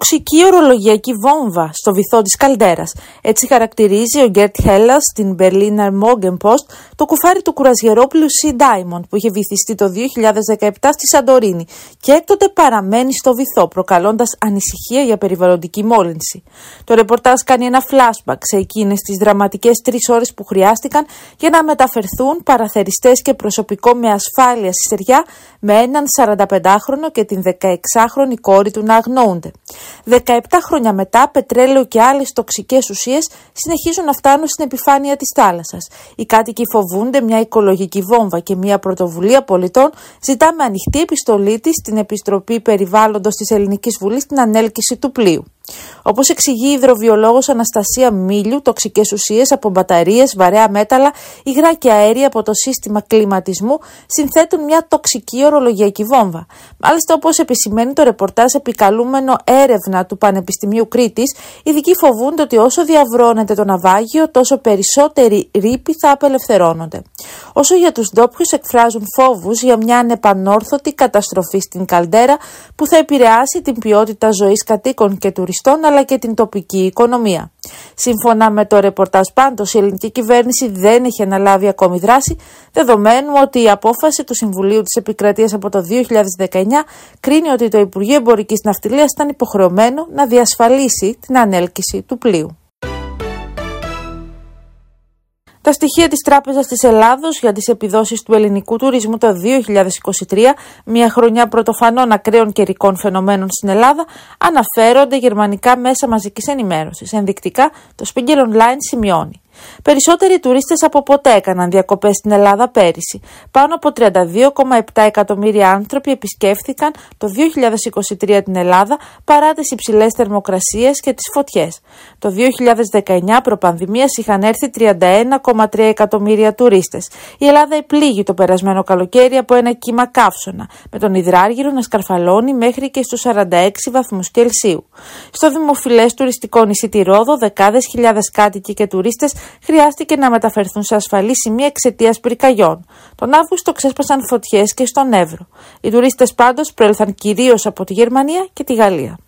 τοξική ορολογιακή βόμβα στο βυθό της καλντέρας. Έτσι χαρακτηρίζει ο Γκέρτ Χέλλας στην Berliner Morgenpost το κουφάρι του κουραζιερόπλου Sea Diamond που είχε βυθιστεί το 2017 στη Σαντορίνη και έκτοτε παραμένει στο βυθό προκαλώντας ανησυχία για περιβαλλοντική μόλυνση. Το ρεπορτάζ κάνει ένα flashback σε εκείνες τις δραματικές τρεις ώρες που χρειάστηκαν για να μεταφερθούν παραθεριστές και προσωπικό με ασφάλεια στη στεριά με έναν 45χρονο και την 16χρονη κόρη του να αγνοούνται. 17 χρόνια μετά, πετρέλαιο και άλλες τοξικές ουσίες συνεχίζουν να φτάνουν στην επιφάνεια της θάλασσας. Οι κάτοικοι φοβούνται μια οικολογική βόμβα και μια πρωτοβουλία πολιτών ζητά με ανοιχτή επιστολή της στην Επιστροπή Περιβάλλοντος της Ελληνικής Βουλής την ανέλκυση του πλοίου. Όπως εξηγεί η υδροβιολόγος Αναστασία Μίλιου, τοξικές ουσίες από μπαταρίες, βαρέα μέταλλα, υγρά και αέρια από το σύστημα κλιματισμού συνθέτουν μια τοξική ορολογιακή βόμβα. Μάλιστα, όπως επισημαίνει το ρεπορτάζ επικαλούμενο έρευνα του Πανεπιστημίου Κρήτης, οι ειδικοί φοβούνται ότι όσο διαβρώνεται το ναυάγιο, τόσο περισσότεροι ρήποι θα απελευθερώνονται. Όσο για τους ντόπιους εκφράζουν φόβους για μια ανεπανόρθωτη καταστροφή στην καλντέρα που θα επηρεάσει την ποιότητα ζωής κατοίκων και τουριστών αλλά και την τοπική οικονομία. Σύμφωνα με το ρεπορτάζ πάντως, η ελληνική κυβέρνηση δεν έχει αναλάβει ακόμη δράση, δεδομένου ότι η απόφαση του Συμβουλίου της Επικρατείας από το 2019 κρίνει ότι το Υπουργείο Εμπορικής Ναυτιλίας ήταν υποχρεωμένο να διασφαλίσει την ανέλκυση του πλοίου. Τα στοιχεία της Τράπεζας της Ελλάδος για τις επιδόσεις του ελληνικού τουρισμού το 2023, μια χρονιά πρωτοφανών ακραίων καιρικών φαινομένων στην Ελλάδα, αναφέρονται γερμανικά μέσα μαζικής ενημέρωσης. Ενδεικτικά, το Spiegel Online σημειώνει. Περισσότεροι τουρίστες από ποτέ έκαναν διακοπές στην Ελλάδα πέρυσι. Πάνω από 32,7 εκατομμύρια άνθρωποι επισκέφθηκαν το 2023 την Ελλάδα παρά τις υψηλές θερμοκρασίες και τις φωτιές. Το 2019 προπανδημίας είχαν έρθει 31,3 εκατομμύρια τουρίστες. Η Ελλάδα επλήγει το περασμένο καλοκαίρι από ένα κύμα καύσωνα, με τον υδράργυρο να σκαρφαλώνει μέχρι και στους 46 βαθμούς Κελσίου. Στο δημοφιλές τουριστικό νησί τη Ρόδο, δεκάδες χιλιάδες κάτοικοι και τουρίστες χρειάστηκε να μεταφερθούν σε ασφαλή σημεία εξαιτίας πυρκαγιών. Τον Αύγουστο ξέσπασαν φωτιές και στον Εύρο. Οι τουρίστες πάντως προέλθαν κυρίως από τη Γερμανία και τη Γαλλία.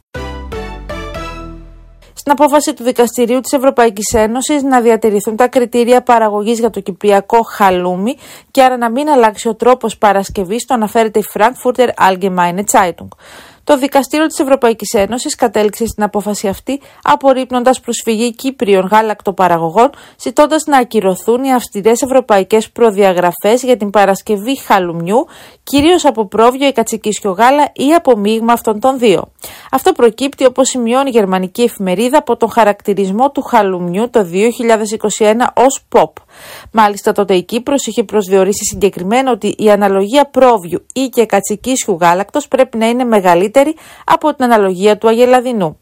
Στην απόφαση του Δικαστηρίου της Ευρωπαϊκής Ένωσης να διατηρηθούν τα κριτήρια παραγωγής για το κυπριακό χαλούμι και άρα να μην αλλάξει ο τρόπος παρασκευής, το αναφέρεται η Frankfurter Allgemeine Zeitung. Το Δικαστήριο της Ευρωπαϊκής Ένωσης κατέληξε στην απόφαση αυτή, απορρίπνοντα προσφυγή Κύπριων γάλακτοπαραγωγών, ζητώντας να ακυρωθούν οι αυστηρές ευρωπαϊκές προδιαγραφές για την παρασκευή χαλουμιού, κυρίως από πρόβιο ή κατσικίσιο γάλα ή από μείγμα αυτών των δύο. Αυτό προκύπτει, όπως σημειώνει η γερμανική εφημερίδα, από τον χαρακτηρισμό του χαλουμιού το 2021 ως POP. Μάλιστα, τότε η Κύπρος είχε προσδιορίσει συγκεκριμένα ότι η αναλογία πρόβιου ή και κατσικίσιου γάλακτος πρέπει να είναι μεγαλύτερη από την αναλογία του Αγελαδινού.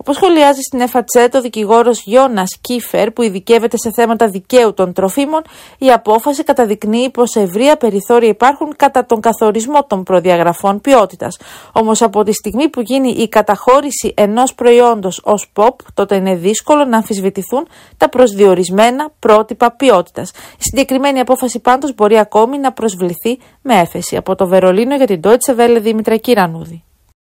Όπως σχολιάζει στην ΕΦΑΤΣΕ το δικηγόρος Γιώνας Κίφερ, που ειδικεύεται σε θέματα δικαίου των τροφίμων, η απόφαση καταδεικνύει πως ευρεία περιθώρια υπάρχουν κατά τον καθορισμό των προδιαγραφών ποιότητας. Όμως από τη στιγμή που γίνει η καταχώρηση ενός προϊόντος ως POP, τότε είναι δύσκολο να αμφισβητηθούν τα προσδιορισμένα πρότυπα ποιότητας. Η συγκεκριμένη απόφαση πάντως μπορεί ακόμη να προσβληθεί με έφεση. Από το Βερολίνο για την Deutsche Welle Δήμητρα Κυρανούδη.